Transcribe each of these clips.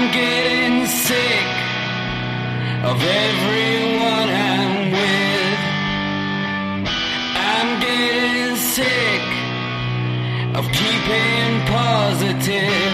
I'm getting sick of everyone I'm with. I'm getting sick of keeping positive.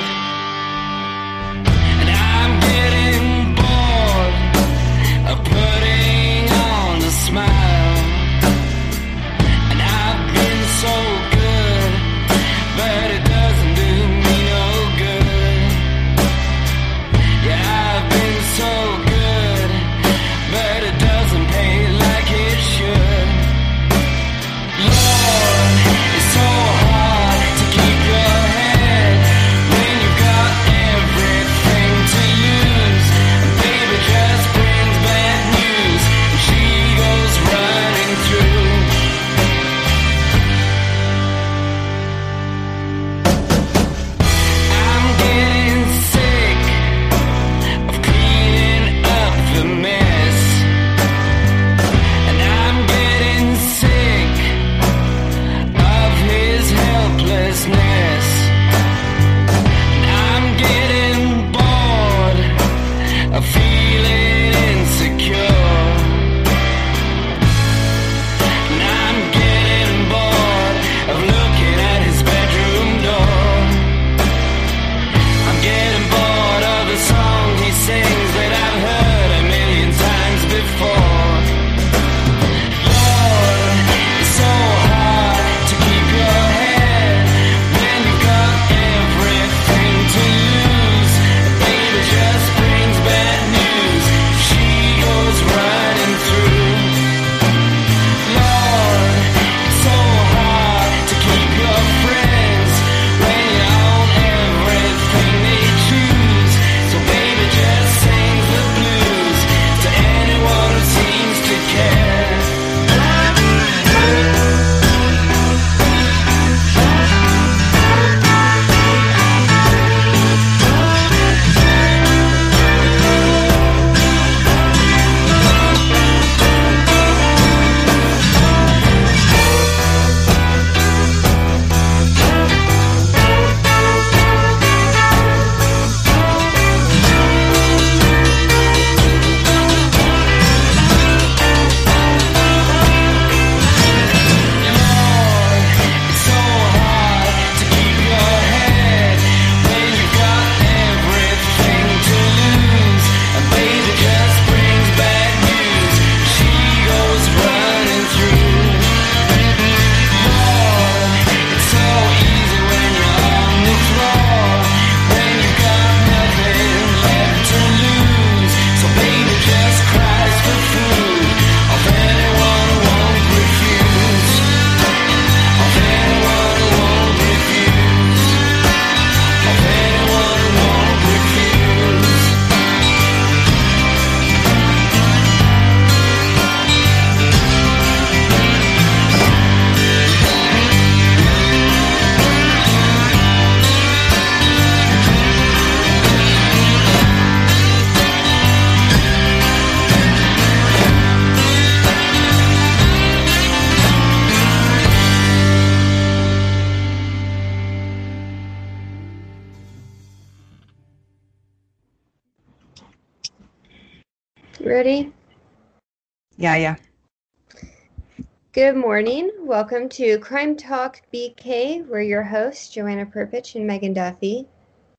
Good morning. Welcome to Crime Talk BK. We're your hosts, Joanna Perpich and Megan Duffy.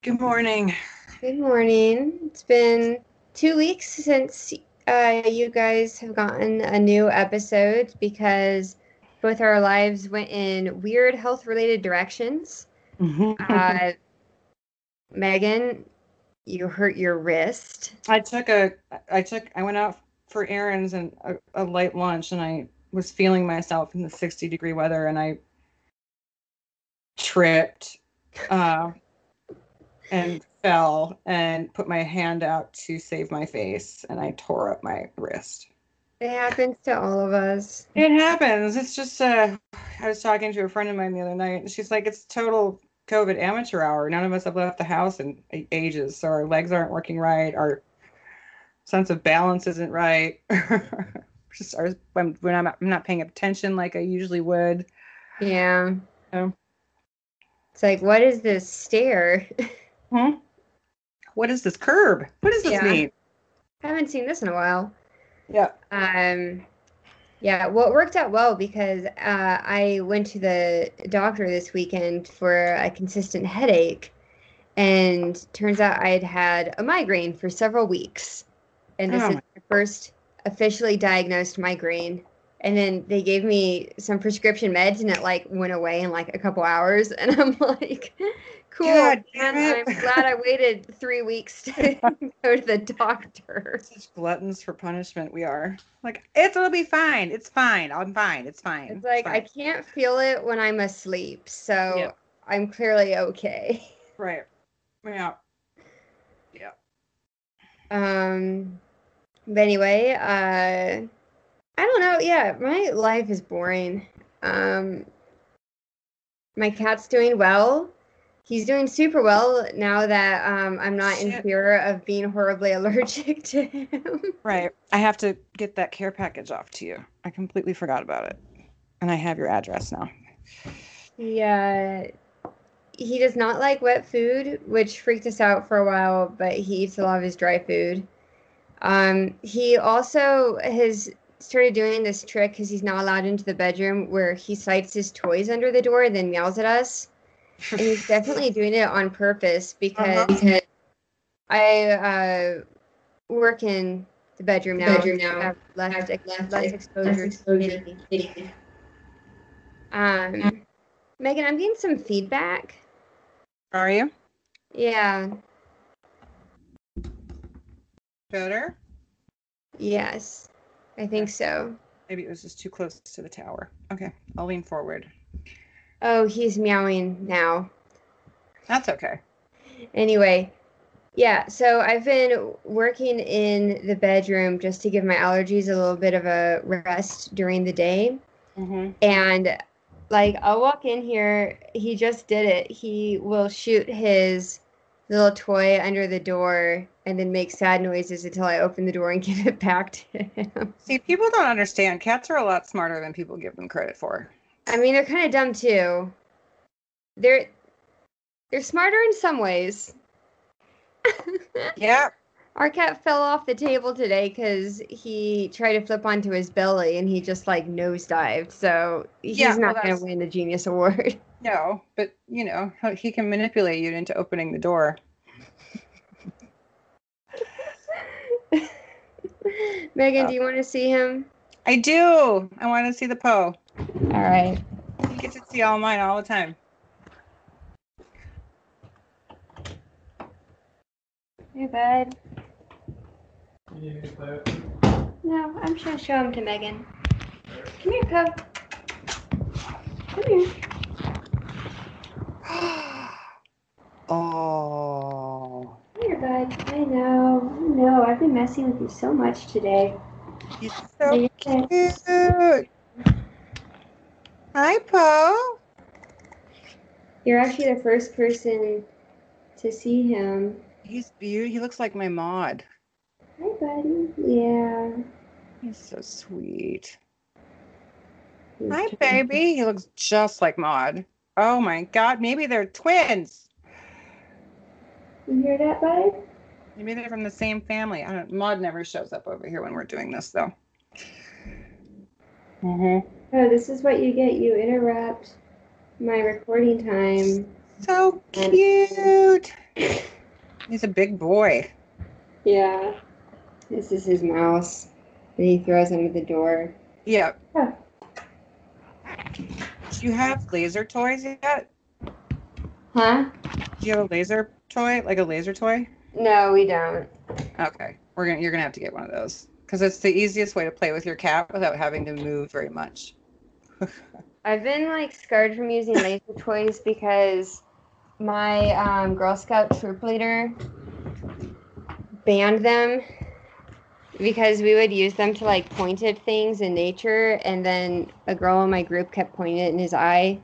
Good morning. Good morning. It's been two weeks since uh, you guys have gotten a new episode because both our lives went in weird health related directions. Uh, Megan, you hurt your wrist. I took a, I took, I went out for errands and a, a light lunch, and I was feeling myself in the 60 degree weather, and I tripped, uh, and fell and put my hand out to save my face, and I tore up my wrist. It happens to all of us. It happens. It's just, uh, I was talking to a friend of mine the other night, and she's like, it's total COVID amateur hour. None of us have left the house in ages, so our legs aren't working right. Our sense of balance isn't right. just our, when, when I'm, I'm not paying attention like I usually would. Yeah. Oh. It's like, what is this stair? Hmm? what is this curb? What does this Yeah. mean? I haven't seen this in a while. Yeah. Um, yeah, well, it worked out well because uh, I went to the doctor this weekend for a consistent headache, and turns out I had had a migraine for several weeks, and this Oh is my first officially diagnosed migraine. And then they gave me some prescription meds, and it like went away in like a couple hours, and I'm like, cool. God man, damn it. I'm glad I waited three weeks to go to the doctor. Such gluttons for punishment we are. Like it'll be fine. It's fine. I'm fine. It's fine. It's like I fine. can't feel it when I'm asleep, so Yeah. I'm clearly okay. right. Yeah yeah. Um, but anyway, uh, I don't know. Yeah, my life is boring. Um, my cat's doing well. He's doing super well now that um, I'm not in fear of being horribly allergic to him. Right. I have to get that care package off to you. I completely forgot about it. And I have your address now. Yeah. He does not like wet food, which freaked us out for a while, but he eats a lot of his dry food. Um, he also has started doing this trick because he's not allowed into the bedroom where he sights his toys under the door and then meows at us. And he's definitely doing it on purpose because Uh-huh. I uh, work in the bedroom now. Bedroom now. Have less, ex- less less exposure. less exposure. Um, Megan, I'm getting some feedback. Are you? Yeah. Better? Yes. I think so. Maybe it was just too close to the tower. Okay. I'll lean forward. Oh, he's meowing now. That's okay. Anyway, yeah, so I've been working in the bedroom just to give my allergies a little bit of a rest during the day. Mm-hmm. And like, I'll walk in here, he just did it. He will shoot his little toy under the door and then make sad noises until I open the door and give it back to him. See, people don't understand. Cats are a lot smarter than people give them credit for. I mean, they're kind of dumb too. They're they're smarter in some ways. Yeah. Our cat fell off the table today because he tried to flip onto his belly and he just like nosedived. So he's Yeah, well, not going to win the Genius Award. No, but you know, he can manipulate you into opening the door. Megan, Oh. do you want to see him? I do. I want to see the Poe. All right. You get to see all mine all the time. Hey, bud. No, I'm just going to show him to Megan. Come here, cub. Come here. oh, Come here, bud. I know. I know. I've been messing with you so much today. he's so Yeah. cute. Hi, Poe. You're actually the first person to see him. He's beautiful. He looks like my Maud. Hi, buddy. Yeah. He's so sweet. He's Hi, baby. He looks just like Maud. Oh my God. Maybe they're twins. You hear that, bud? Maybe they're from the same family. I don't. Maud never shows up over here when we're doing this, though. Mm-hmm. Oh, this is what you get. You interrupt my recording time. So cute. He's a big boy. Yeah. This is his mouse that he throws under the door. Yeah. Yeah. Do you have laser toys yet? Huh? Do you have a laser toy, like a laser toy? No, we don't. Okay, we're gonna. You're gonna have to get one of those because it's the easiest way to play with your cat without having to move very much. I've been like scarred from using laser toys because my um, Girl Scout troop leader banned them because we would use them to like point at things in nature, and then a girl in my group kept pointing it in his eye,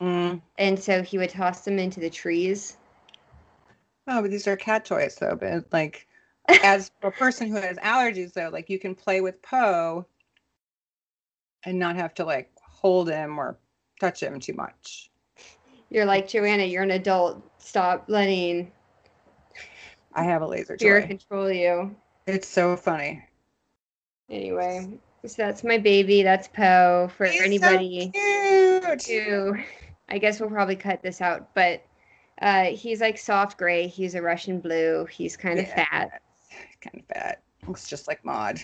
Mm. and so he would toss them into the trees. Oh, but these are cat toys, though. But like, as a person who has allergies, though, like you can play with Poe and not have to like hold him or touch him too much. You're like Joanna, you're an adult. Stop letting I have a laser fear toy. control you. It's so funny. Anyway, so that's my baby. That's Poe. For He's so anybody cute. who, I guess we'll probably cut this out, but uh, he's like soft gray. He's a Russian blue. He's kind of Yeah. fat. Kind of fat. Looks just like Maud.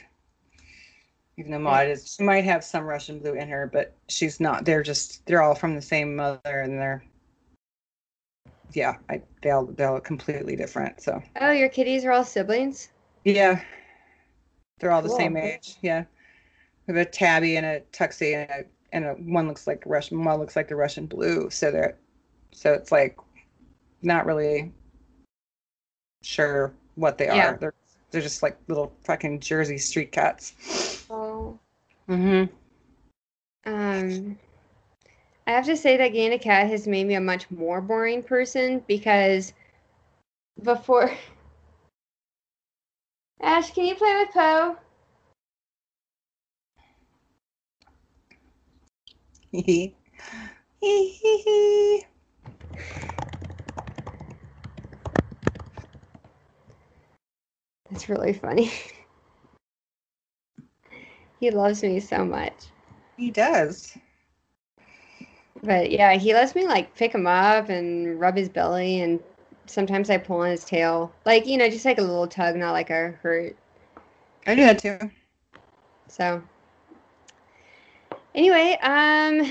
Even though Maud is, she might have some Russian blue in her, but she's not. They're just, they're all from the same mother, and they're, yeah, I, they all, they're all completely different. So Oh, your kitties are all siblings. yeah, they're all the same age. Yeah, we have a tabby and a tuxie, and a, and a one looks like Russian, one looks like the Russian blue. So they're, so it's like, not really sure what they Yeah. are. They're they're just like little fucking Jersey street cats. Oh. Mm-hmm. Um, I have to say that getting a cat has made me a much more boring person because before. Ash, can you play with Poe? Hee hee hee hee. That's really funny. he loves me so much. He does. But yeah, he lets me like pick him up and rub his belly, and sometimes I pull on his tail. Like, you know, just like a little tug, not like a hurt. I do that too. So anyway, um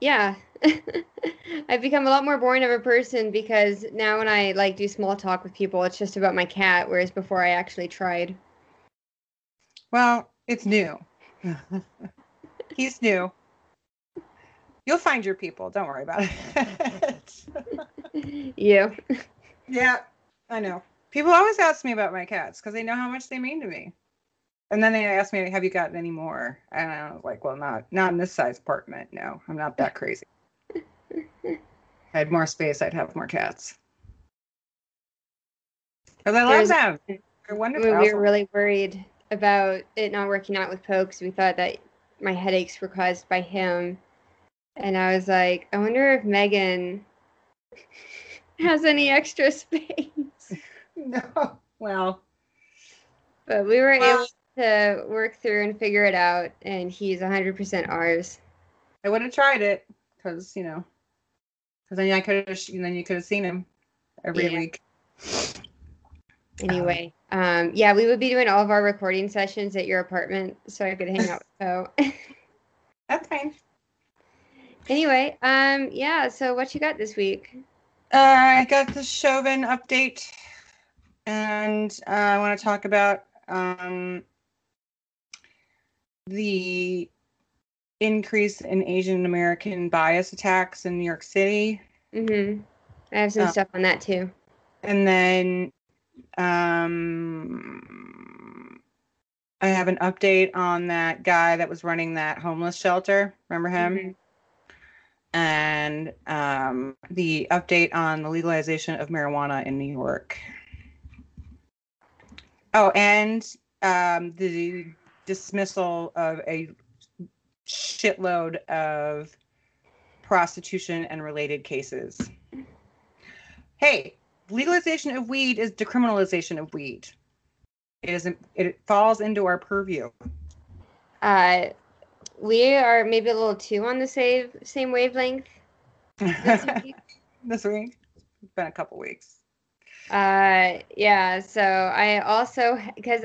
yeah. I've become a lot more boring of a person because now when I like do small talk with people, it's just about my cat, whereas before I actually tried. Well, it's new. He's new. You'll find your people. Don't worry about it. you. yeah, I know. People always ask me about my cats because they know how much they mean to me. And then they asked me, "Have you gotten any more?" And I was like, "Well, not not in this size apartment. No, I'm not that crazy. if I had more space, I'd have more cats." Because I love There's- them. They're wonderful. We I we also- were really worried about it not working out with Poe because we thought that my headaches were caused by him. And I was like, I wonder if Megan has any extra space. no. Well, But we were Well- able to work through and figure it out, and he's 100% ours. I would have tried it because you know, because then I could have, then you could have seen him every Yeah. week. Anyway, um, yeah, we would be doing all of our recording sessions at your apartment so I could hang out with. That's fine. anyway, um, yeah, so what you got this week? Uh, I got the Chauvin update, and uh, I want to talk about um, the increase in Asian American bias attacks in New York City, Mm-hmm. I have some Oh. stuff on that too. and then um, I have an update on that guy that was running that homeless shelter. Remember him? Mhm. and um, the update on the legalization of marijuana in New York. Oh, and um, the dismissal of a shitload of prostitution and related cases. Hey, legalization of weed is decriminalization of weed. It isn't. It falls into our purview. Uh, we are maybe a little too on the same same wavelength. this week. this week, it's been a couple weeks. Uh, yeah. So I also because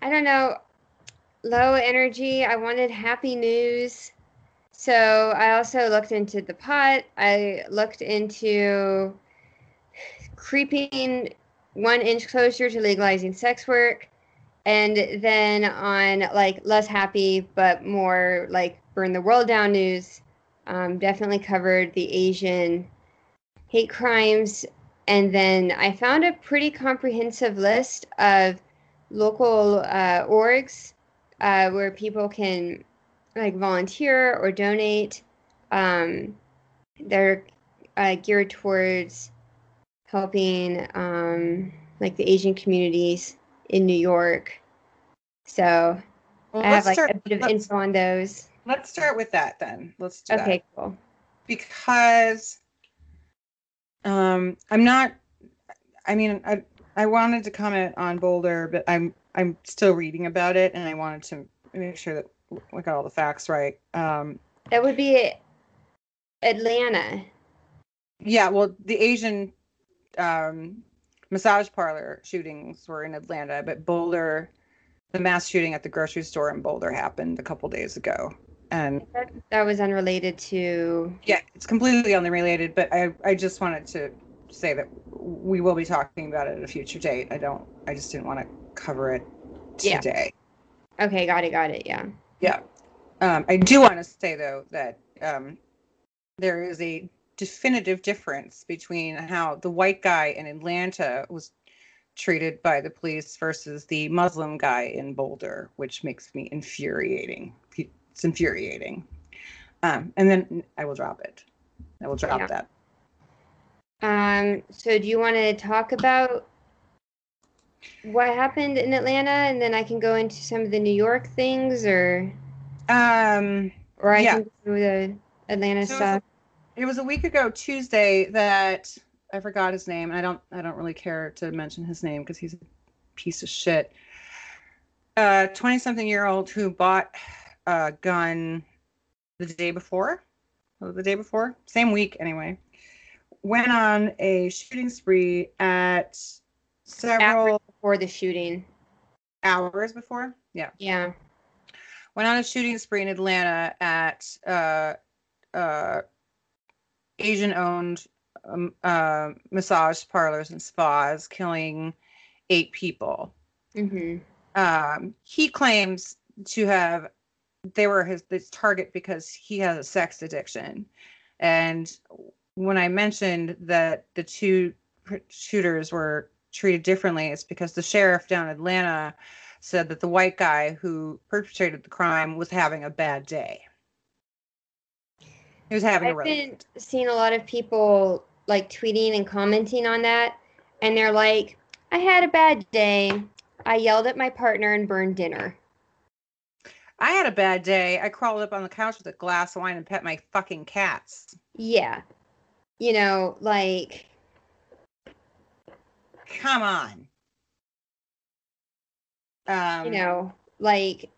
I don't know, low energy. I wanted happy news, so I also looked into the pot. I looked into creeping one inch closer to legalizing sex work, and then on like less happy but more like burn the world down news. Um, definitely covered the Asian hate crimes and then I found a pretty comprehensive list of local uh, orgs uh, where people can like volunteer or donate. Um, they're uh, geared towards helping um, like the Asian communities in New York. So Well, I have like start. a bit of info on those. let's start with that then. Let's do that. Okay, cool. because um I'm not I mean I I wanted to comment on Boulder, but I'm I'm still reading about it, and I wanted to make sure that we got all the facts right. Um, That would be Atlanta. yeah, well, the Asian um, massage parlor shootings were in Atlanta, but Boulder, the mass shooting at the grocery store in Boulder happened a couple days ago, and That, that was unrelated to. yeah, it's completely unrelated. But I I just wanted to say that we will be talking about it at a future date. I don't. I just didn't want to cover it Yeah. today. Okay, got it, got it. Yeah. Yeah. Um, I do want to say though that um, there is a definitive difference between how the white guy in Atlanta was treated by the police versus the Muslim guy in Boulder, which makes me infuriating. It's infuriating. Um, and then I will drop it. I will drop Yeah. that. Um. So, do you want to talk about what happened in Atlanta, and then I can go into some of the New York things, or Um, or I Yeah. can do the Atlanta So- stuff. it was a week ago Tuesday that I forgot his name. I don't I don't really care to mention his name because he's a piece of shit. A 20 something year old who bought a gun the day before. The day before? Same week anyway. Went on a shooting spree at several Before the shooting. hours before. Yeah. Yeah. went on a shooting spree in Atlanta at uh, uh, Asian owned um, uh, massage parlors and spas, killing eight people. hmm Um, he claims to have they were his, his target because he has a sex addiction. And when I mentioned that the two shooters were treated differently, it's because the sheriff down in Atlanta said that the white guy who perpetrated the crime was having a bad day. He was having a I've really been seeing a lot of people like tweeting and commenting on that, and they're like, "I had a bad day. I yelled at my partner and burned dinner." I had a bad day. I crawled up on the couch with a glass of wine and pet my fucking cats. Yeah, you know, like Come on. Um, you know, like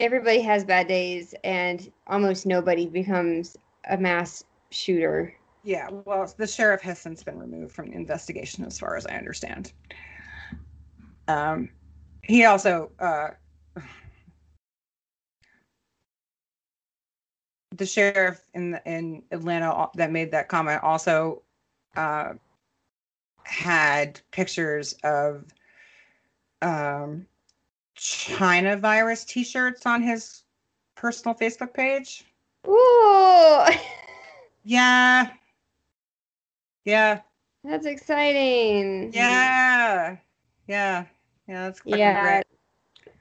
everybody has bad days, and almost nobody becomes a mass shooter. Yeah, well, the sheriff has since been removed from the investigation, as far as I understand. Um, he also, uh, the sheriff in the, in Atlanta that made that comment also uh, had pictures of um, China virus T-shirts on his personal Facebook page. Ooh, Yeah. Yeah. that's exciting. Yeah. Yeah. Yeah, that's Yeah. great.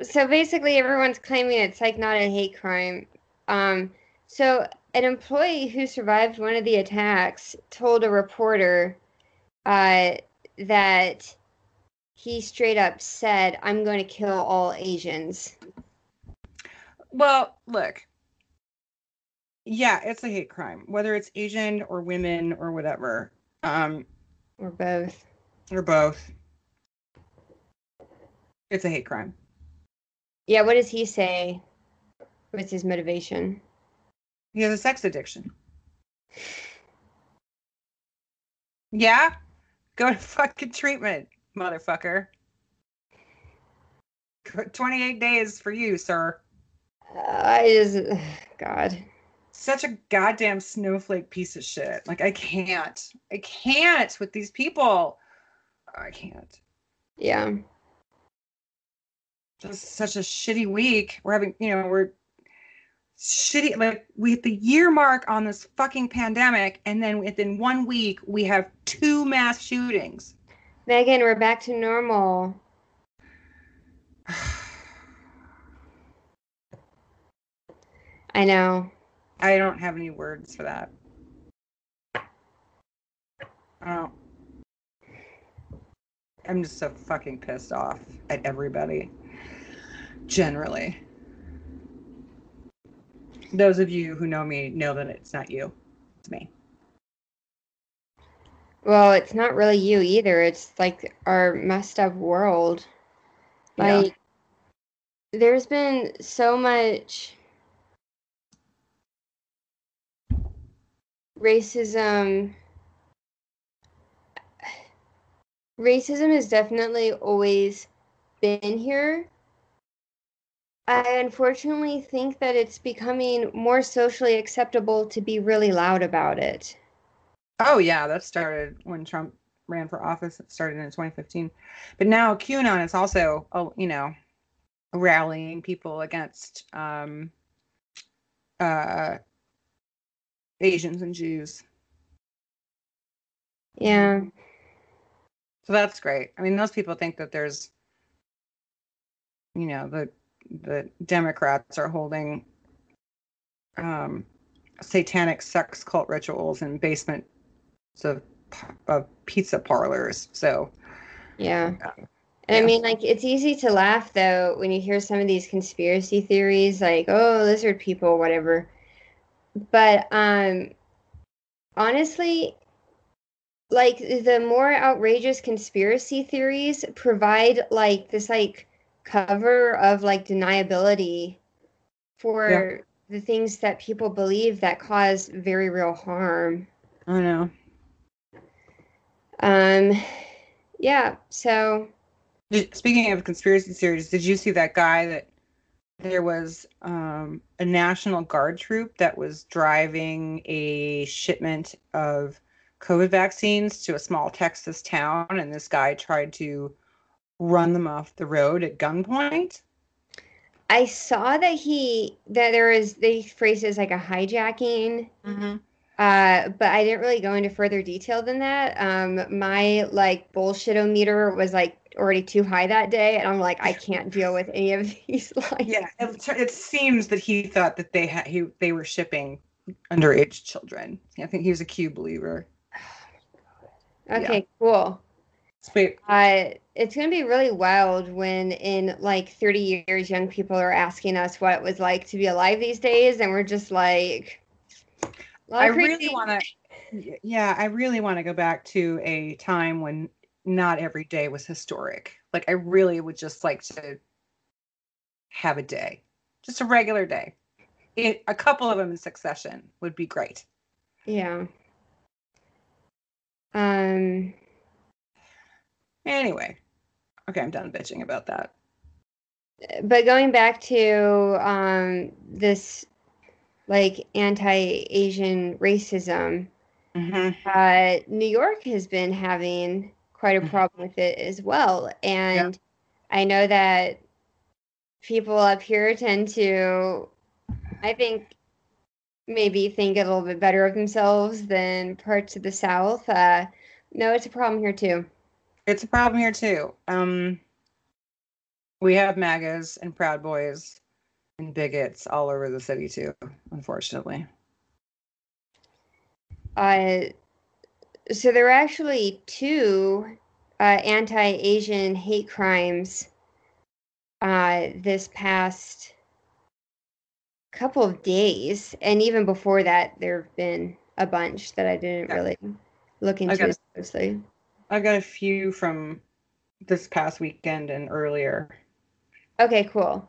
So basically, everyone's claiming it's like not a hate crime. Um, so an employee who survived one of the attacks told a reporter uh, that he straight up said, "I'm going to kill all Asians." Well, look. Yeah, it's a hate crime, whether it's Asian or women or whatever, um, Or both. or both. It's a hate crime. Yeah, what does he say? What's his motivation? He has a sex addiction. Yeah? Go to fucking treatment, motherfucker. 28 days for you, sir. Uh, I just, God. Such a goddamn snowflake piece of shit. Like, I can't. I can't with these people. I can't. Yeah. Just such a shitty week. We're having, you know, we're shitty. Like, we hit the year mark on this fucking pandemic, and then within one week, we have two mass shootings. Megan, we're back to normal. I know. I don't have any words for that. I don't. I'm just so fucking pissed off at everybody. Generally. Those of you who know me know that it's not you. It's me. Well, it's not really you either. It's like our messed up world. Yeah. Like, there's been so much racism. Racism has definitely always been here. I unfortunately think that it's becoming more socially acceptable to be really loud about it. Oh yeah, that started when Trump ran for office. It started in 2015, but now QAnon is also, oh, you know, rallying people against um, uh, Asians and Jews. Yeah. So that's great. I mean, those people think that there's, you know, the the Democrats are holding um, satanic sex cult rituals in basements of of pizza parlors. So Yeah. Yeah. And I mean, like, it's easy to laugh though when you hear some of these conspiracy theories, like, oh, lizard people, whatever. But um, honestly, like, the more outrageous conspiracy theories provide like this like cover of like deniability for the things that people believe that cause very real harm. I know. Um, yeah. So. Speaking of conspiracy theories, did you see that guy that there was um, a National Guard troop that was driving a shipment of COVID vaccines to a small Texas town, and this guy tried to run them off the road at gunpoint? I saw that he that there was they phrased it as like a hijacking, Mm-hmm. uh, but I didn't really go into further detail than that. Um, my like bullshitometer was like already too high that day, and I'm like, I can't deal with any of these. Like, Yeah, it, it seems that he thought that they had he they were shipping underage children. I think he was a Q believer. okay, cool. Sweet. Uh, it's gonna be really wild when in like 30 years, young people are asking us what it was like to be alive these days, and we're just like, I really want to. Yeah, I really want to go back to a time when not every day was historic. Like I really would just like to have a day, just a regular day. It, a couple of them in succession would be great. Yeah. Um. Anyway, okay, I'm done bitching about that. but going back to um, this like anti-asian racism hmm uh, new york has been having quite a Mhm. problem with it as well. And i know that people up here tend to i think maybe think a little bit better of themselves than parts of the south. Uh, no it's a problem here too It's a problem here too. Um, we have MAGAs and Proud Boys and bigots all over the city too, unfortunately. Uh, so there were actually two uh, anti-Asian hate crimes uh, this past couple of days, and even before that, there have been a bunch that I didn't really look into closely. I got a few from this past weekend and earlier. Okay, cool.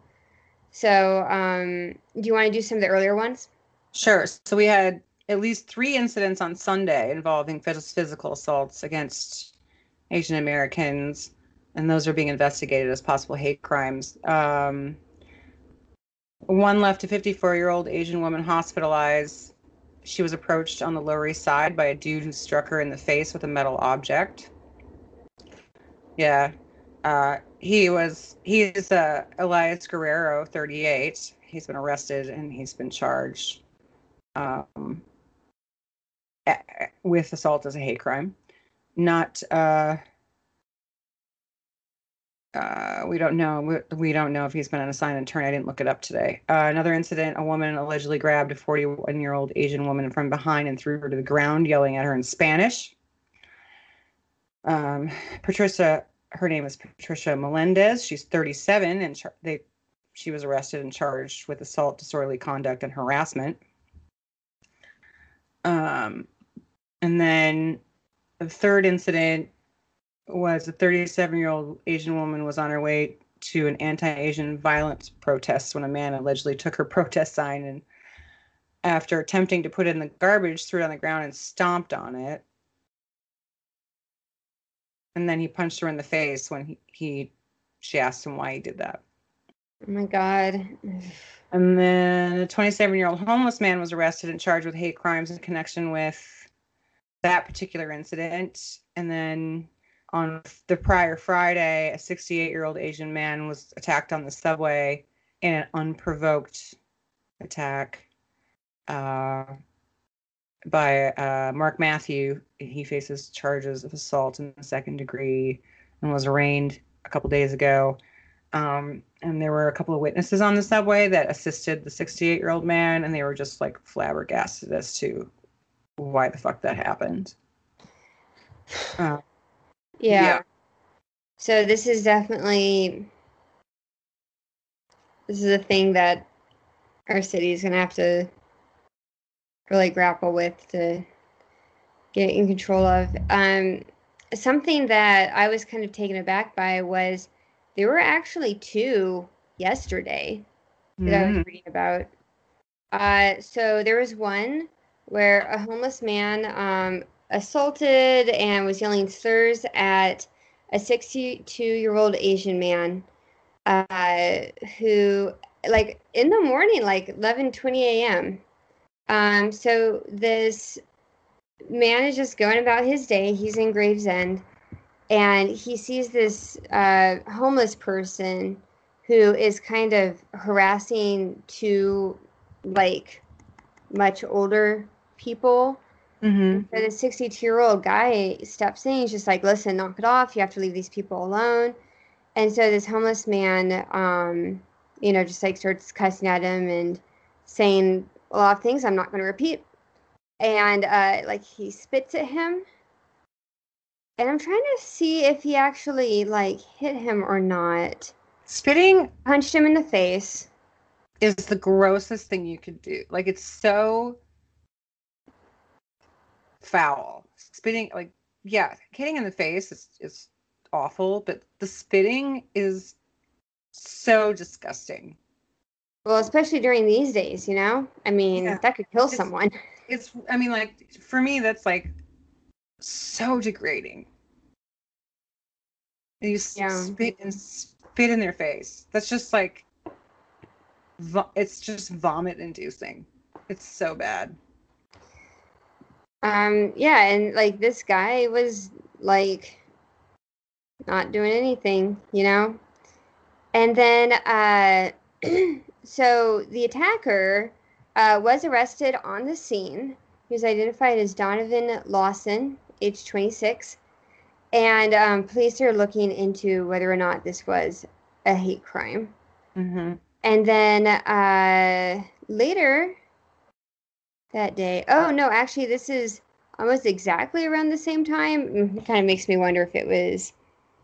So, um, do you want to do some of the earlier ones? Sure. So we had at least three incidents on Sunday involving physical assaults against Asian Americans, and those are being investigated as possible hate crimes. Um, one left a 54 year old Asian woman hospitalized. She was approached on the Lower East Side by a dude who struck her in the face with a metal object. Yeah. Uh, he was, he is uh, Elias Guerrero, 38. He's been arrested and he's been charged um, with assault as a hate crime. Not, uh, uh, we don't know. We, we don't know if he's been on a sign and turn. I didn't look it up today. Uh, another incident: a woman allegedly grabbed a 41-year-old Asian woman from behind and threw her to the ground, yelling at her in Spanish. Um, Patricia, her name is Patricia Melendez. She's 37, and char- they, she was arrested and charged with assault, disorderly conduct, and harassment. Um, and then the third incident was a 37 year old Asian woman was on her way to an anti Asian violence protest when a man allegedly took her protest sign and, after attempting to put it in the garbage, threw it on the ground and stomped on it. And then he punched her in the face when he, he she asked him why he did that. Oh my god. And then a 27 year old homeless man was arrested and charged with hate crimes in connection with that particular incident. And then on the prior Friday, a 68 year old Asian man was attacked on the subway in an unprovoked attack uh, by uh, Mark Matthew. He faces charges of assault in the second degree and was arraigned a couple days ago. Um, and there were a couple of witnesses on the subway that assisted the 68 year old man, and they were just like flabbergasted as to why the fuck that happened. Uh, Yeah. Yeah. So this is definitely this is a thing that our city is gonna have to really grapple with to get in control of. Um, something that I was kind of taken aback by was there were actually two yesterday that I was mhm. reading about. Uh, so there was one where a homeless man um, assaulted and was yelling slurs at a 62 year old Asian man uh, who, like, in the morning, like 11 20 a.m. Um, so this man is just going about his day. He's in Gravesend and he sees this uh, homeless person who is kind of harassing two like much older people. Mhm. So the 62 year old guy steps in. He's just like, listen, knock it off. You have to leave these people alone. And so this homeless man, um, you know, just like starts cussing at him and saying a lot of things I'm not going to repeat. And uh, like he spits at him. And I'm trying to see if he actually like hit him or not. Spitting Punched him in the face. is the grossest thing you could do. Like it's so foul. Spitting like yeah, hitting in the face is is awful, but the spitting is so disgusting. Well, especially during these days, you know? I mean, Yeah. that could kill It's- someone. It's I mean like for me that's like so degrading. And you Yeah. spit and spit in their face. That's just like it's just vomit inducing. It's so bad. Um, yeah, and like this guy was like not doing anything, you know? And then uh so the attacker uh, was arrested on the scene. He was identified as Donovan Lawson, age 26. And um, police are looking into whether or not this was a hate crime. Mm-hmm. And then uh, later that day, oh no, actually, this is almost exactly around the same time. Mm, It kind of makes me wonder if it was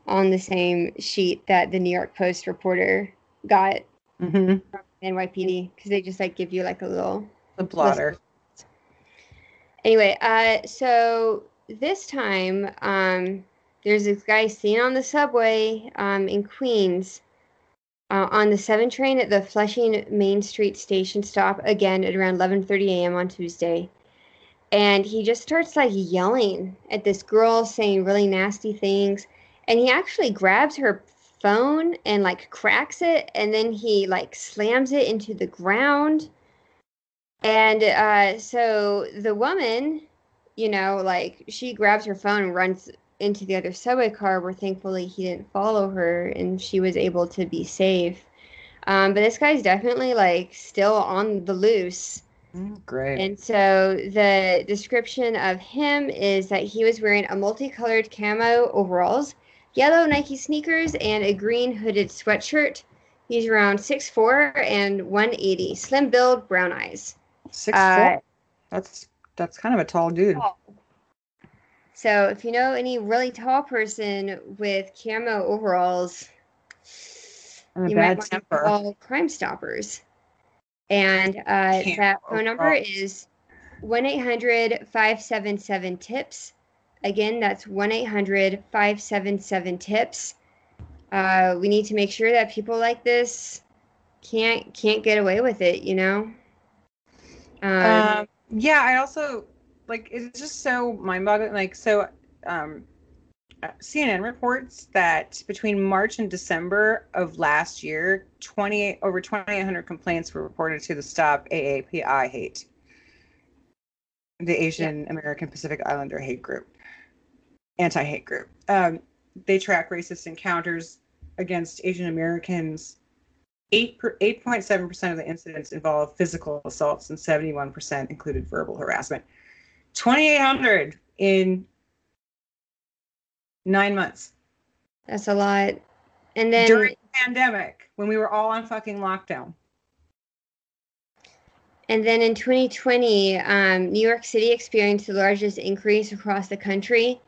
on the same sheet that the New York Post reporter got Mm-hmm. NYPD because they just like give you like a little. The blotter. Anyway, uh, so this time, um, there's this guy seen on the subway um, in Queens uh, on the 7 train at the Flushing Main Street station stop again at around 11:30 a.m. on Tuesday. And he just starts like yelling at this girl saying really nasty things and he actually grabs her phone and like cracks it and then he like slams it into the ground. And uh so the woman, you know, like she grabs her phone and runs into the other subway car where thankfully he didn't follow her and she was able to be safe. Um, but this guy's definitely like still on the loose. Mm, Great. And so the description of him is that he was wearing a multicolored camo overalls, yellow Nike sneakers, and a green hooded sweatshirt. He's around 6'4 and 180. Slim build, brown eyes. Six Uh, four. That's that's kind of a tall dude. So if you know any really tall person with camo overalls, And you might bad want to call Crime Stoppers. And uh, that phone number is 1 800 577 TIPS. Again, that's 1 800 577 TIPS. Uh, we need to make sure that people like this can't can't get away with it, you know? Um, Um, yeah, I also like it's just so mind-boggling. Like, so um, uh, CNN reports that between March and December of last year, 28 over 2,800 complaints were reported to the Stop AAPI Hate, the Asian American Pacific Islander hate group, anti-hate group. Um, they track racist encounters against Asian Americans. Eight per, 8.7% of the incidents involved physical assaults and 71% included verbal harassment. 2,800 in nine months that's a lot. And then during the pandemic when we were all on fucking lockdown. And then in 2020, um, New York City experienced the largest increase across the country.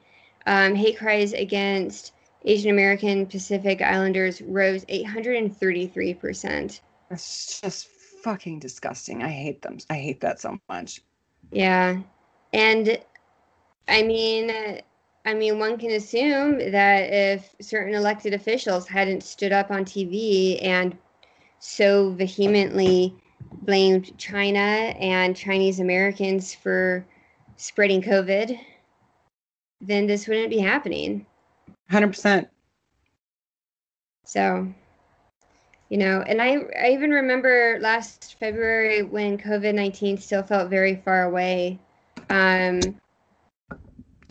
Um, hate cries against Asian American Pacific Islanders rose 833%. That's just fucking disgusting. I hate them. I hate that so much. Yeah. And I mean, I mean, one can assume that if certain elected officials hadn't stood up on TV and so vehemently blamed China and Chinese Americans for spreading COVID, then this wouldn't be happening. 100%. So, you know, and I, I even remember last February when COVID 19 still felt very far away. Um,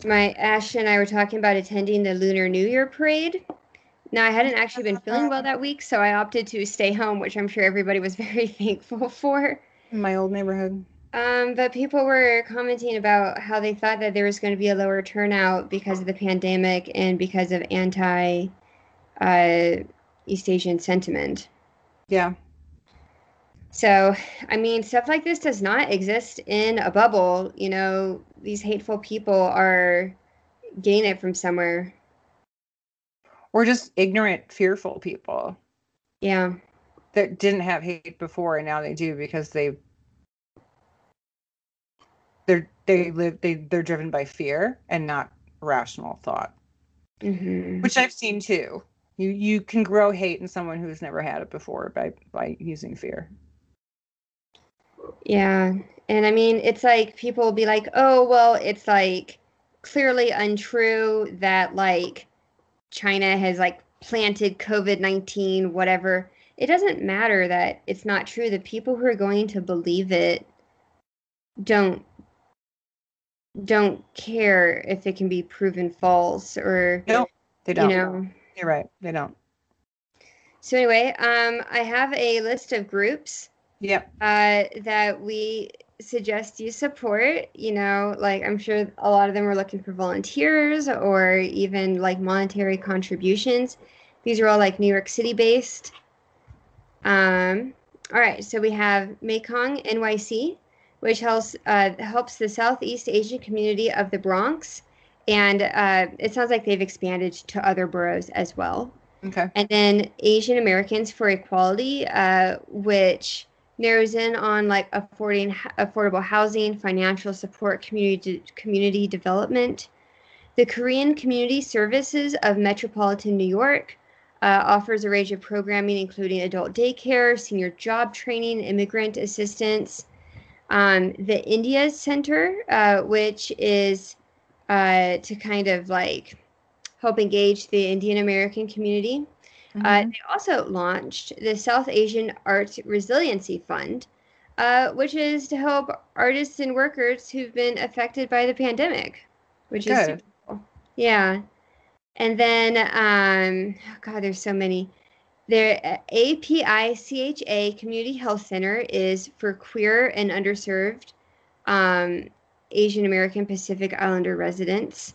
my Ash and I were talking about attending the Lunar New Year parade. Now, I hadn't actually been feeling well that week, so I opted to stay home, which I'm sure everybody was very thankful for. In my old neighborhood. Um, but people were commenting about how they thought that there was going to be a lower turnout because of the pandemic and because of anti uh, East Asian sentiment. Yeah. So, I mean, stuff like this does not exist in a bubble. You know, these hateful people are getting it from somewhere. Or just ignorant, fearful people Yeah. that didn't have hate before and now they do because they they're they live they they're driven by fear and not rational thought. hmm which I've seen too. You you can grow hate in someone who's never had it before by by using fear. Yeah. And I mean, it's like people will be like, oh, well, it's like clearly untrue that like China has like planted COVID 19, whatever. It doesn't matter that it's not true. The people who are going to believe it don't don't care if it can be proven false or No, they you don't. know You're right. They don't. so anyway um i have a list of groups Yep. uh, that we suggest you support. You know, like I'm sure a lot of them are looking for volunteers or even like monetary contributions. These are all like New York City based. Um, all right, so we have Mekong NYC, which helps uh, helps the Southeast Asian community of the Bronx, and uh, it sounds like they've expanded to other boroughs as well Okay. and then Asian Americans for Equality, uh, which narrows in on like affording affordable housing, financial support, community community development. The Korean Community Services of Metropolitan New York uh, offers a range of programming, including adult daycare, senior job training, immigrant assistance. Um, the India Center, uh, which is uh, to kind of like help engage the Indian American community. Uh, Mhm. they also launched the South Asian Arts Resiliency Fund, uh, which is to help artists and workers who've been affected by the pandemic, which is Good. super cool. yeah. And then, um, oh God, there's so many. Their uh, API Community Health Center is for queer and underserved um, Asian American Pacific Islander residents.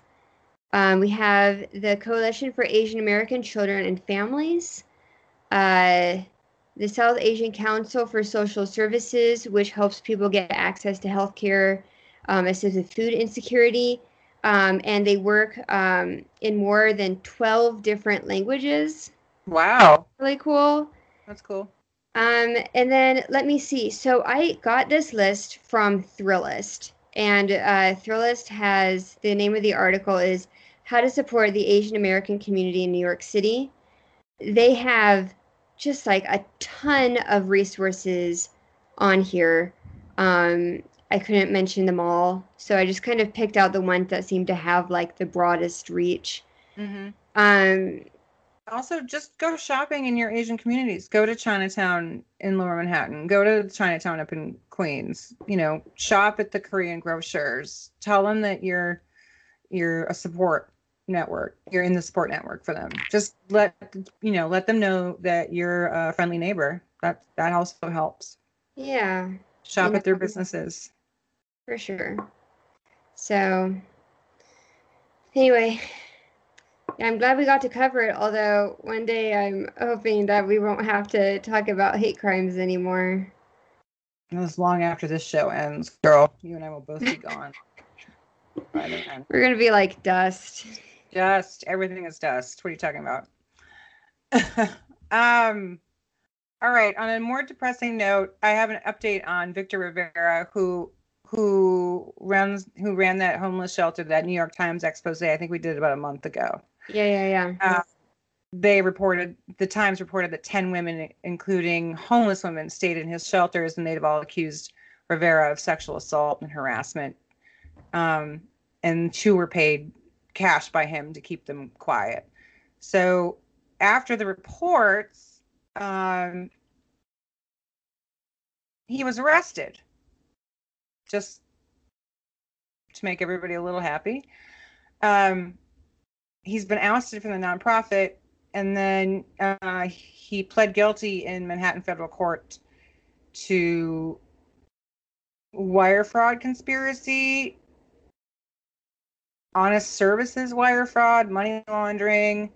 Um, we have the Coalition for Asian American Children and Families, uh, the South Asian Council for Social Services, which helps people get access to healthcare, um, assists with food insecurity, um, and they work um, in more than 12 different languages. Wow. Really cool. That's cool. Um, and then let me see. So I got this list from Thrillist. And uh, Thrillist has the name of the article is How to Support the Asian American Community in New York City. They have just like a ton of resources on here. Um, I couldn't mention them all, so I just kind of picked out the ones that seem to have like the broadest reach. Mm-hmm. Um, Also, just go shopping in your Asian communities. Go to Chinatown in Lower Manhattan. Go to Chinatown up in Queens. You know, shop at the Korean grocers. Tell them that you're you're a support network. You're in the support network for them. Just let you know, let them know that you're a friendly neighbor. That that also helps. yeah, Shop You at their businesses. for sure. So, anyway, yeah, I'm glad we got to cover it. Although one day I'm hoping that we won't have to talk about hate crimes anymore. It was long after this show ends, girl. You and I will both be gone. We're gonna be like dust. Dust. Everything is dust. What are you talking about? um. All right. On a more depressing note, I have an update on Victor Rivera, who who runs who ran that homeless shelter, that New York Times expose. I think we did about a month ago. Yeah, yeah, yeah. Uh, they reported the Times reported that ten women, including homeless women, stayed in his shelters, and they've all accused Rivera of sexual assault and harassment. Um, and two were paid cash by him to keep them quiet. So after the reports, um, he was arrested. Just to make everybody a little happy. Um, he's been ousted from the nonprofit, and then uh, he pled guilty in Manhattan federal court to wire fraud conspiracy, honest services wire fraud, money laundering,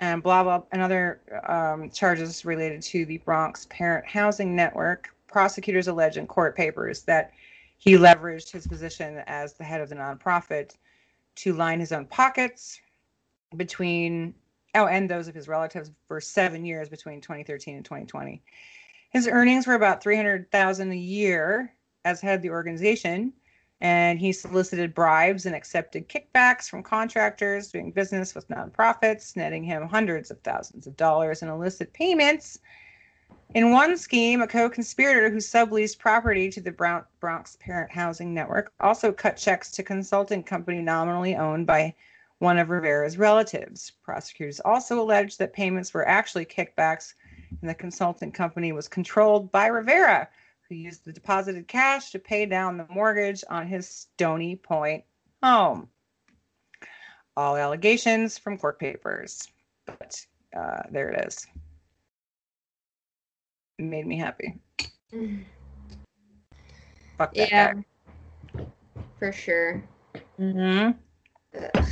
and blah blah, and other um, charges related to the Bronx Parent Housing Network. Prosecutors allege in court papers that he leveraged his position as the head of the nonprofit to line his own pockets between oh and those of his relatives for seven years between 2013 and 2020 his earnings were about 300000 a year as head of the organization and he solicited bribes and accepted kickbacks from contractors doing business with nonprofits netting him hundreds of thousands of dollars in illicit payments. In one scheme, a co-conspirator who subleased property to the Bronx Parent Housing Network also cut checks to consulting company nominally owned by one of Rivera's relatives. Prosecutors also alleged that payments were actually kickbacks and the consulting company was controlled by Rivera, who used the deposited cash to pay down the mortgage on his Stony Point home. All allegations from court papers. But uh, there it is. It made me happy. Fuck that Yeah, guy. for sure. Mm-hmm. Ugh.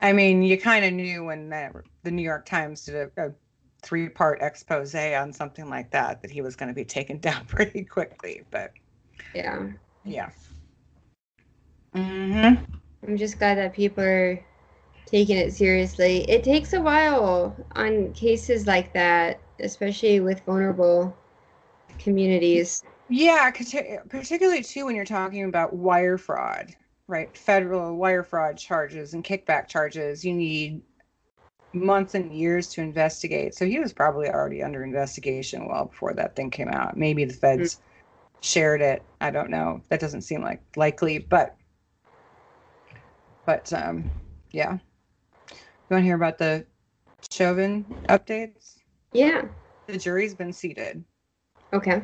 I mean, you kind of knew when that, the New York Times did a, a three part expose on something like that that he was going to be taken down pretty quickly. But Yeah. yeah. Mm-hmm. I'm just glad that people are taking it seriously. It takes a while on cases like that, especially with vulnerable communities. Yeah, particularly too when you're talking about wire fraud, right? Federal wire fraud charges and kickback charges. You need months and years to investigate. So he was probably already under investigation well before that thing came out. Maybe the feds shared it. I don't know. That doesn't seem like likely, but but um yeah. You want to hear about the Chauvin updates? Yeah. The jury's been seated. Okay.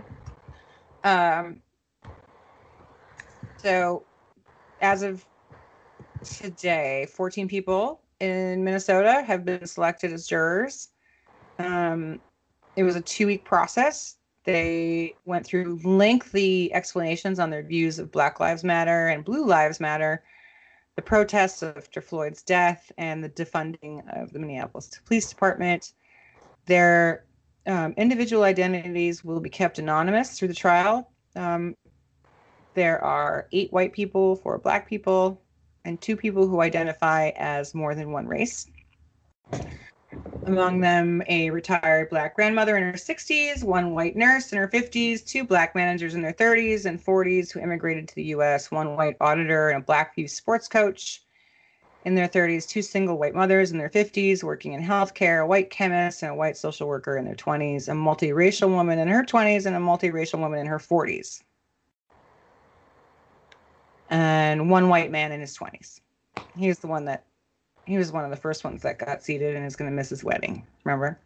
Um, so, as of today, 14 people in Minnesota have been selected as jurors. Um, it was a two week process. They went through lengthy explanations on their views of Black Lives Matter and Blue Lives Matter, the protests after Floyd's death, and the defunding of the Minneapolis Police Department. Their um, individual identities will be kept anonymous through the trial. Um, there are eight white people, four black people, and two people who identify as more than one race. Among them, a retired black grandmother in her 60s, one white nurse in her 50s, two black managers in their 30s and 40s who immigrated to the US, one white auditor, and a black youth sports coach in their 30s, two single white mothers in their 50s working in healthcare, a white chemist, and a white social worker in their 20s, a multiracial woman in her 20s, and a multiracial woman in her 40s. And one white man in his 20s. He was the one that he was one of the first ones that got seated and is going to miss his wedding. Remember?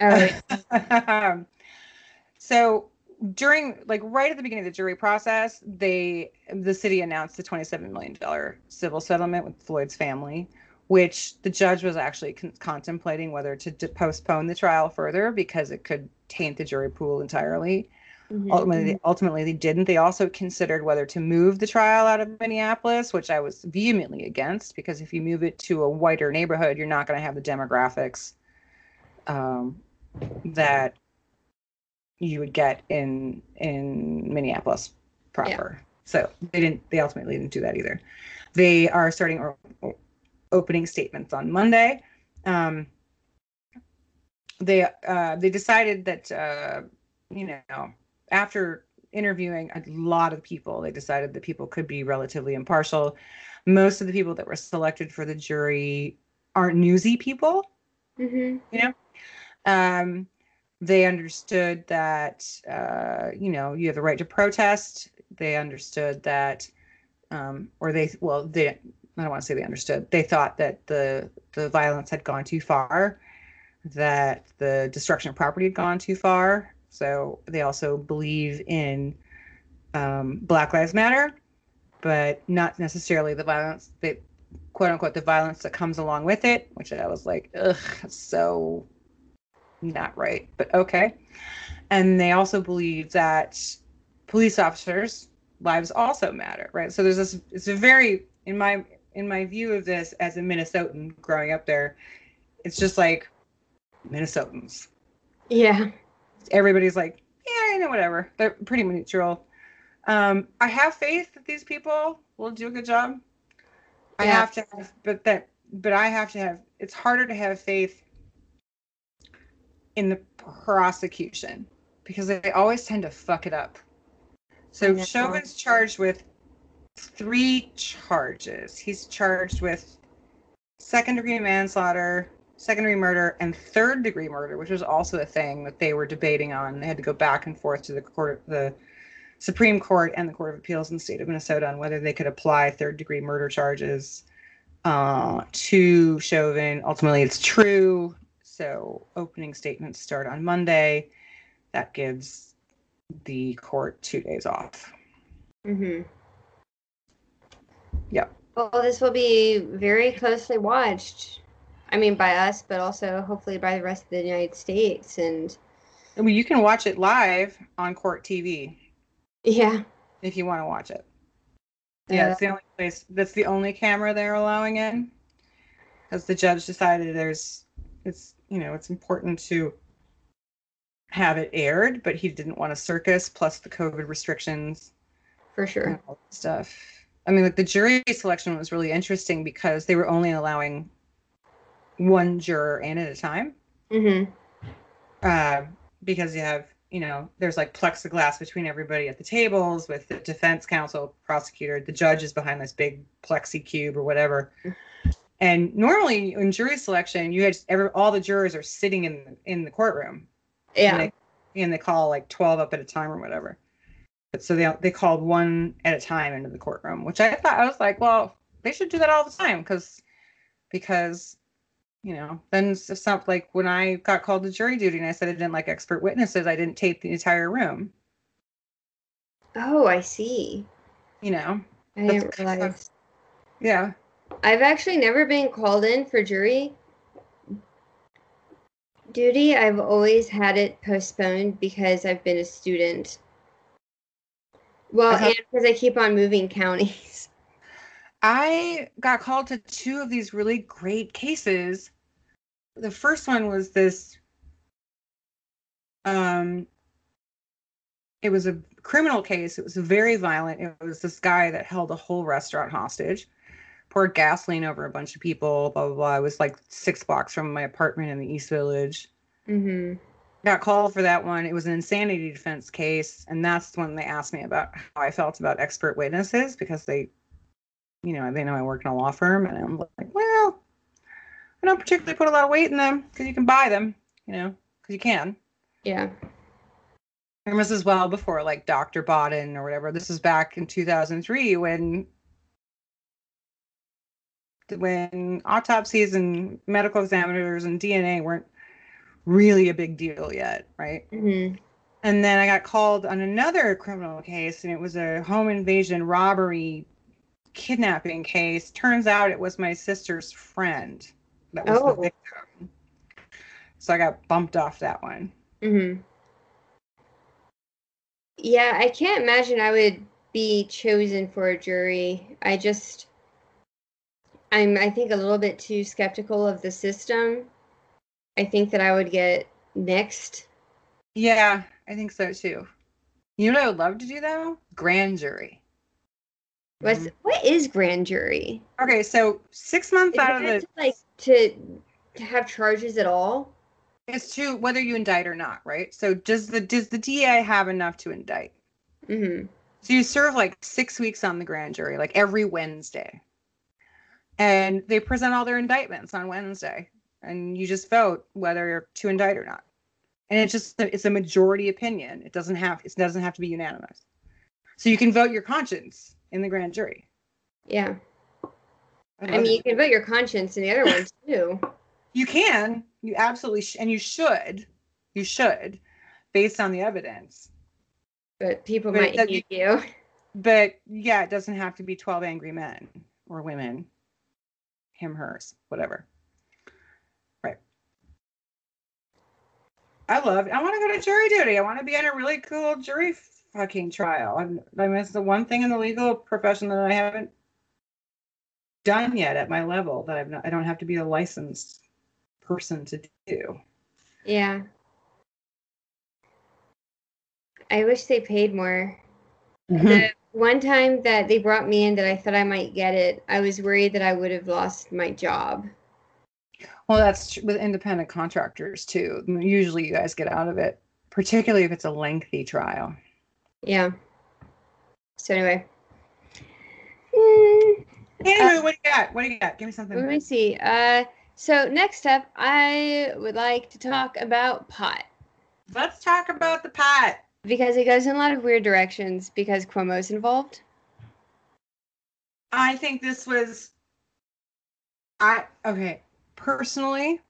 Oh, so during like right at the beginning of the jury process, they the city announced the 27 million dollar civil settlement with Floyd's family, which the judge was actually con- contemplating whether to d- postpone the trial further because it could taint the jury pool entirely. Mhm. Ultimately, ultimately they didn't. They also considered whether to move the trial out of Minneapolis, which I was vehemently against because if you move it to a whiter neighborhood, you're not going to have the demographics um, that you would get in in Minneapolis proper. So they didn't. They ultimately didn't do that either. They are starting o- o- opening statements on Monday. Um, they uh, they decided that uh, you know after interviewing a lot of people, they decided that people could be relatively impartial. Most of the people that were selected for the jury aren't newsy people. Mhm. Um, they understood that uh, you know you have the right to protest. They understood that, um, or they well they I don't want to say they understood. They thought that the the violence had gone too far, that the destruction of property had gone too far. So they also believe in um, Black Lives Matter, but not necessarily the violence that quote unquote the violence that comes along with it, which I was like, ugh, so not right, but okay. And they also believe that police officers' lives also matter, right? So there's this. It's a very in my in my view of this as a Minnesotan growing up there, it's just like Minnesotans. Yeah. Everybody's like, yeah, you know, whatever. They're pretty neutral. Um, I have faith that these people will do a good job. I have to have, but that, but I have to have. It's harder to have faith in the prosecution because they always tend to fuck it up. So. Chauvin's charged with three charges. He's charged with second degree manslaughter, second degree murder, and third degree murder, which was also a thing that they were debating on. They had to go back and forth to the court, the Supreme Court and the Court of Appeals in the state of Minnesota on whether they could apply third degree murder charges uh, to Chauvin. Ultimately, it's true. So opening statements start on Monday. That gives the court two days off. Mm-hmm. Yep. Well, this will be very closely watched. I mean, by us, but also hopefully by the rest of the United States. And I mean, you can watch it live on court TV yeah, if you want to watch it. Yeah. Yeah, it's the only place. That's the only camera they're allowing in, because the judge decided there's, it's you know, it's important to have it aired, but he didn't want a circus plus the COVID restrictions for and sure. all stuff. I mean, like the jury selection was really interesting because they were only allowing one juror in at a time. hmm uh, because you have you know there's like plexiglass between everybody at the tables with the defense counsel prosecutor the judge is behind this big plexi cube or whatever and normally in jury selection you had every, all the jurors are sitting in in the courtroom Yeah. and they, and they call like 12 up at a time or whatever but so they they called one at a time into the courtroom which i thought i was like well they should do that all the time because because you know then something like when i got called to jury duty and i said i didn't like expert witnesses i didn't tape the entire room Oh, I see. you know I didn't of- realize. yeah I've actually never been called in for jury duty. I've always had it postponed because I've been a student. Well, Uh-huh. and because I keep on moving counties. I got called to two of these really great cases. The first one was this um it was a criminal case. It was very violent. It was this guy that held a whole restaurant hostage. poured gasoline over a bunch of people. Blah blah blah. I was like six blocks from my apartment in the East Village. hmm Got called for that one. It was an insanity defense case, and that's when they asked me about how I felt about expert witnesses because they, you know, they know I work in a law firm, and I'm like, well, I don't particularly put a lot of weight in them because you can buy them, you know, because you can. Yeah. And this is well before like Dr. Baden or whatever. This is back in 2003 when when autopsies and medical examiners and DNA weren't really a big deal yet, right? hmm And then I got called on another criminal case, and it was a home invasion, robbery, kidnapping case. Turns out it was my sister's friend that was Oh. the victim. So I got bumped off that one. hmm Yeah, I can't imagine I would be chosen for a jury. I just, I'm, I think, a little bit too skeptical of the system. I think that I would get next. Yeah, I think so too. You know what I would love to do though? Grand jury. What's what is grand jury? Okay, so six months Is out of the to, like to to have charges at all? it's to whether you indict or not, right? So does the does the DA have enough to indict? hmm So you serve like six weeks on the grand jury, like every Wednesday. And they present all their indictments on Wednesday. And you just vote whether to indict or not. And it's just it's a majority opinion. It doesn't have it doesn't have to be unanimous. So you can vote your conscience in the grand jury. Yeah, I love mean, you can vote your conscience in the other ones too. you can. You absolutely sh- and you should. You should based on the evidence. But people But might hate you. But yeah, it doesn't have to be 12 angry men or women. Him, hers, whatever. Right. I love I want to go to jury duty. I want to be in a really cool jury fucking trial. I mean, it's the one thing in the legal profession that I haven't done yet at my level that I've not, I don't have to be a licensed person to do. Yeah. I wish they paid more. Mm-hmm. The one time that they brought me in that I thought I might get it, I was worried that I would have lost my job. Well, that's tr- with independent contractors too. Usually, you guys get out of it, particularly if it's a lengthy trial. Yeah. So anyway. Hmm, Anyway, what do you got? What do you got? Give me something. let me see. Uh so next up I would like to talk about pot. Let's talk about the pot. Because it goes in a lot of weird directions because Cuomo's involved. I think this was. I okay. Personally,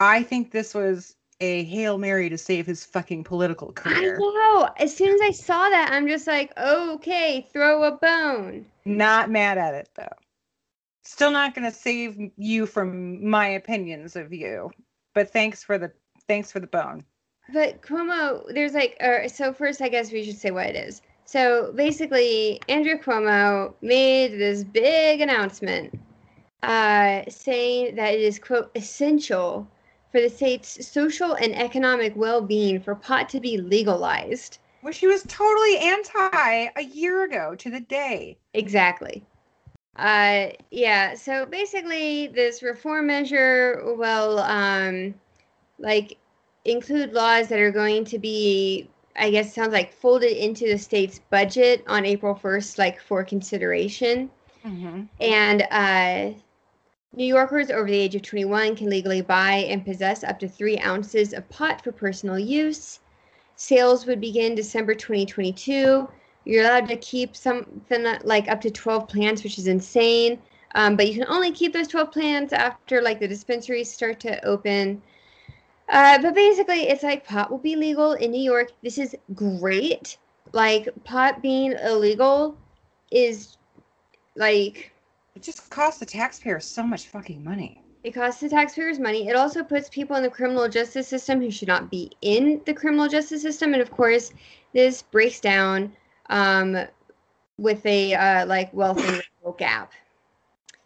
I think this was a hail mary to save his fucking political career. I know. As soon as I saw that, I'm just like, okay, throw a bone. Not mad at it though. Still not going to save you from my opinions of you, but thanks for the thanks for the bone. But Cuomo, there's like, or so first, I guess we should say what it is. So basically, Andrew Cuomo made this big announcement uh, saying that it is, quote, essential for the state's social and economic well being for pot to be legalized. Which he was totally anti a year ago to the day. Exactly. Uh, yeah, so basically, this reform measure will, um, like, include laws that are going to be, I guess, sounds like folded into the state's budget on April 1st, like, for consideration. Mm-hmm. And uh, New Yorkers over the age of 21 can legally buy and possess up to three ounces of pot for personal use. Sales would begin December 2022. You're allowed to keep something like up to 12 plants, which is insane. Um, but you can only keep those 12 plants after like the dispensaries start to open. Uh, but basically, it's like pot will be legal in New York. This is great. Like pot being illegal is like It just costs the taxpayers so much fucking money. it costs the taxpayers money. It also puts people in the criminal justice system who should not be in the criminal justice system. And of course, this breaks down um, with a uh, like wealth and gap.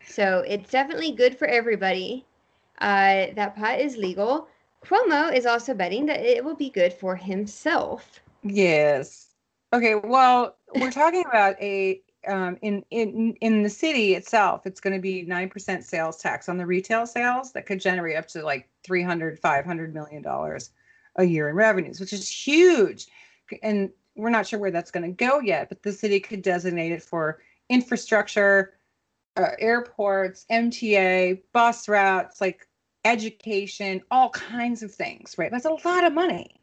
So it's definitely good for everybody. Uh, that pot is legal. Cuomo is also betting that it will be good for himself. Yes. Okay, well, we're talking about a um, in in in the city itself, it's going to be nine percent sales tax on the retail sales that could generate up to like 300 500 million dollars a year in revenues, which is huge. And we're not sure where that's going to go yet, but the city could designate it for infrastructure, uh, airports, MTA, bus routes, like education, all kinds of things, right? That's a lot of money.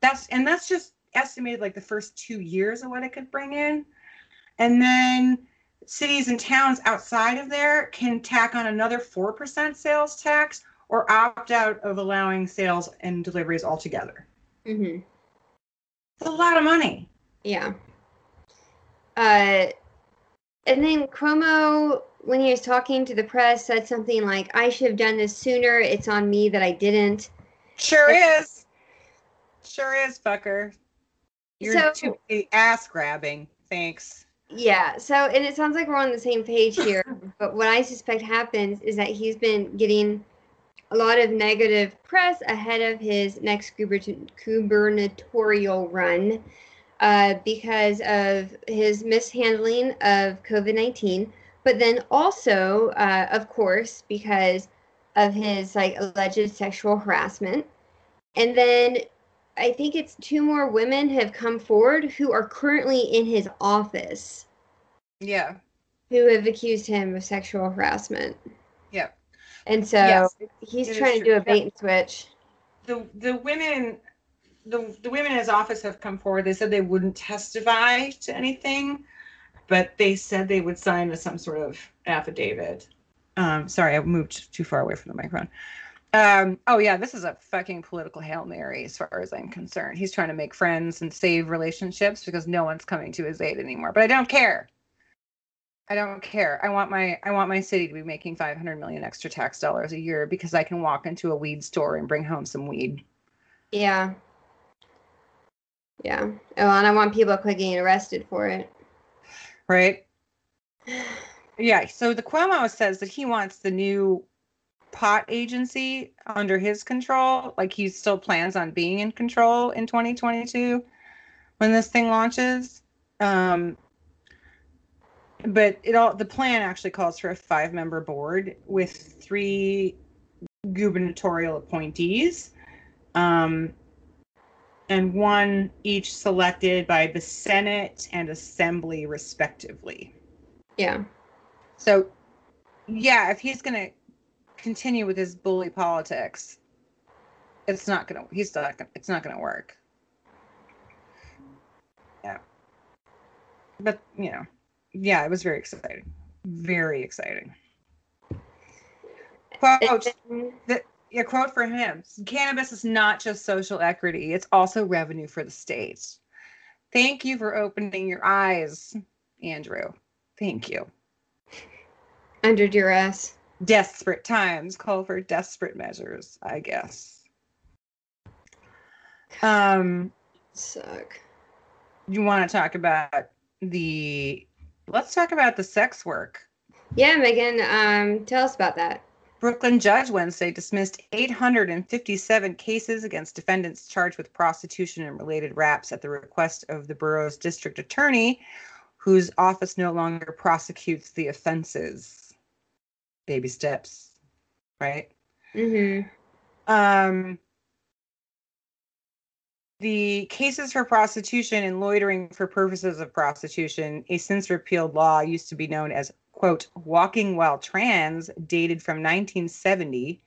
That's and that's just estimated like the first two years of what it could bring in. And then cities and towns outside of there can tack on another 4% sales tax or opt out of allowing sales and deliveries altogether. hmm It's a lot of money. Yeah. Uh, and then Cuomo, when he was talking to the press, said something like, "I should have done this sooner. It's on me that I didn't." Sure is. Sure is, fucker. You're So- too ass grabbing. Thanks. Yeah. So, and it sounds like we're on the same page here. but what I suspect happens is that he's been getting a lot of negative press ahead of his next gubernatorial run uh, because of his mishandling of COVID 19. But then also, uh, of course, because of his like alleged sexual harassment. And then I think it's two more women have come forward who are currently in his office Yeah. who have accused him of sexual harassment. Yep. And so Yes, he's it trying to do a bait and switch. The the women the the women in his office have come forward. They said they wouldn't testify to anything, but they said they would sign a, some sort of affidavit. Um, sorry, I moved too far away from the microphone. Um, oh yeah, this is a fucking political hail mary as far as I'm concerned. He's trying to make friends and save relationships because no one's coming to his aid anymore. But I don't care. I don't care. I want my I want my city to be making 500 million extra tax dollars a year because I can walk into a weed store and bring home some weed. Yeah. Yeah. Oh, and I want people quit getting arrested for it. Right? Yeah. So the Cuomo says that he wants the new pot agency under his control. Like he still plans on being in control in 2022 when this thing launches. Um, but it all the plan actually calls for a five member board with three gubernatorial appointees. Um, and one each selected by the Senate and Assembly, respectively. Yeah. So, yeah, if he's going to continue with his bully politics, it's not going to. He's not. Gonna, it's not going to work. Yeah. But you know, yeah, it was very exciting. Very exciting. Quote. Yeah, quote for him Cannabis is not just social equity, it's also revenue for the state. Thank you for opening your eyes, Andrew. Thank you. under duress. Desperate times call for desperate measures, I guess. Um, Suck. you want to talk about the let's talk about the sex work. Yeah, Megan, um, tell us about that. Brooklyn judge Wednesday dismissed 857 cases against defendants charged with prostitution and related raps at the request of the borough's district attorney, whose office no longer prosecutes the offenses. Baby steps, right? Mm-hmm. Um, the cases for prostitution and loitering for purposes of prostitution, a since repealed law used to be known as, quote, walking while trans, dated from 1970.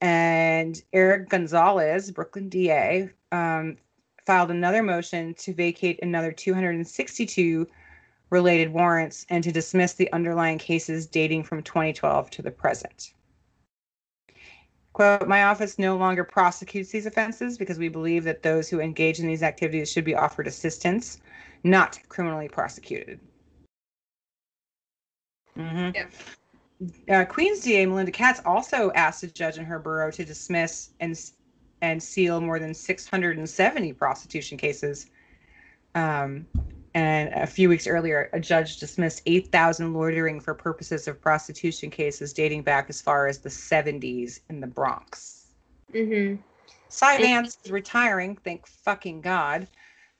And Eric Gonzalez, Brooklyn DA, um, filed another motion to vacate another 262 related warrants and to dismiss the underlying cases dating from 2012 to the present. Quote, my office no longer prosecutes these offenses because we believe that those who engage in these activities should be offered assistance, not criminally prosecuted. Mhm. Uh, Queens DA Melinda Katz also asked a judge in her borough to dismiss and and seal more than 670 prostitution cases. Um, and a few weeks earlier, a judge dismissed 8,000 loitering for purposes of prostitution cases dating back as far as the 70s in the Bronx. Mm-hmm. Cy Vance is retiring, thank fucking God,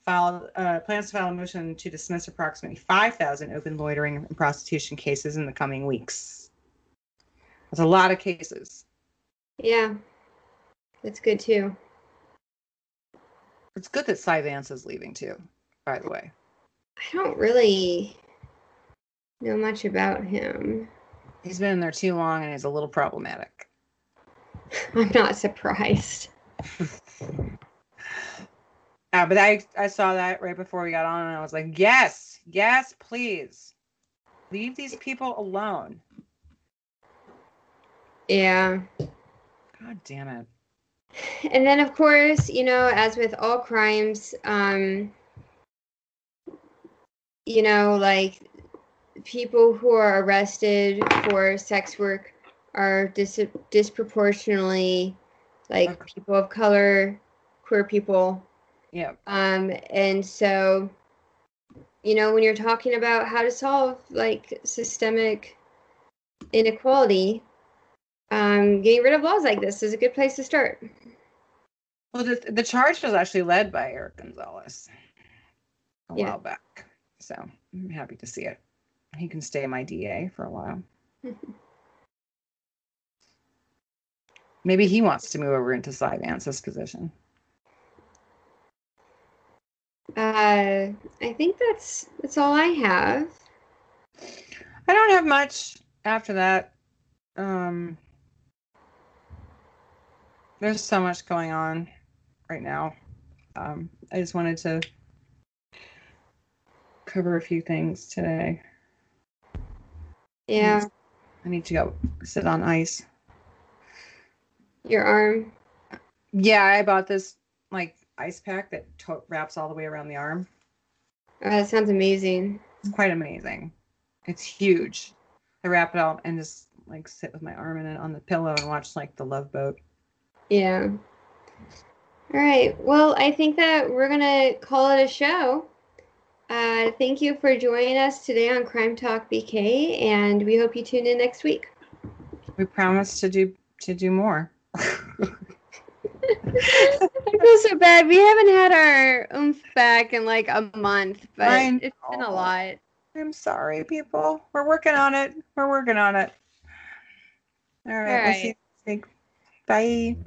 filed uh, plans to file a motion to dismiss approximately 5,000 open loitering and prostitution cases in the coming weeks. That's a lot of cases. Yeah. That's good too. It's good that Cy Vance is leaving too, by the way. I don't really know much about him. He's been in there too long and he's a little problematic. I'm not surprised. Uh, but I, I saw that right before we got on and I was like, yes, yes, please. Leave these people alone. Yeah. God damn it. And then, of course, you know, as with all crimes, um, you know, like people who are arrested for sex work are dis- disproportionately like Okay. people of color, queer people. Yeah. Um, and so, you know, when you're talking about how to solve like systemic inequality, um, getting rid of laws like this is a good place to start. Well, the, the charge was actually led by Eric Gonzalez a Yeah. while back. So I'm happy to see it. He can stay my DA for a while. Maybe he wants to move over into Cy Vance's position. Uh, I think that's that's all I have. I don't have much after that. Um, there's so much going on right now. Um, I just wanted to cover a few things today. Yeah, I need to go sit on ice. your arm. Yeah, I bought this like ice pack that to- wraps all the way around the arm. Oh, that sounds amazing. It's quite amazing. It's huge. I wrap it up and just like sit with my arm in it on the pillow and watch like the Love Boat. Yeah. All right. Well, I think that we're gonna call it a show. Uh, thank you for joining us today on Crime Talk BK, and we hope you tune in next week. We promise to do to do more. I feel so bad. We haven't had our oomph back in like a month, but it's been a lot. I'm sorry, people. We're working on it. We're working on it. All right. All We'll see you next week. Bye.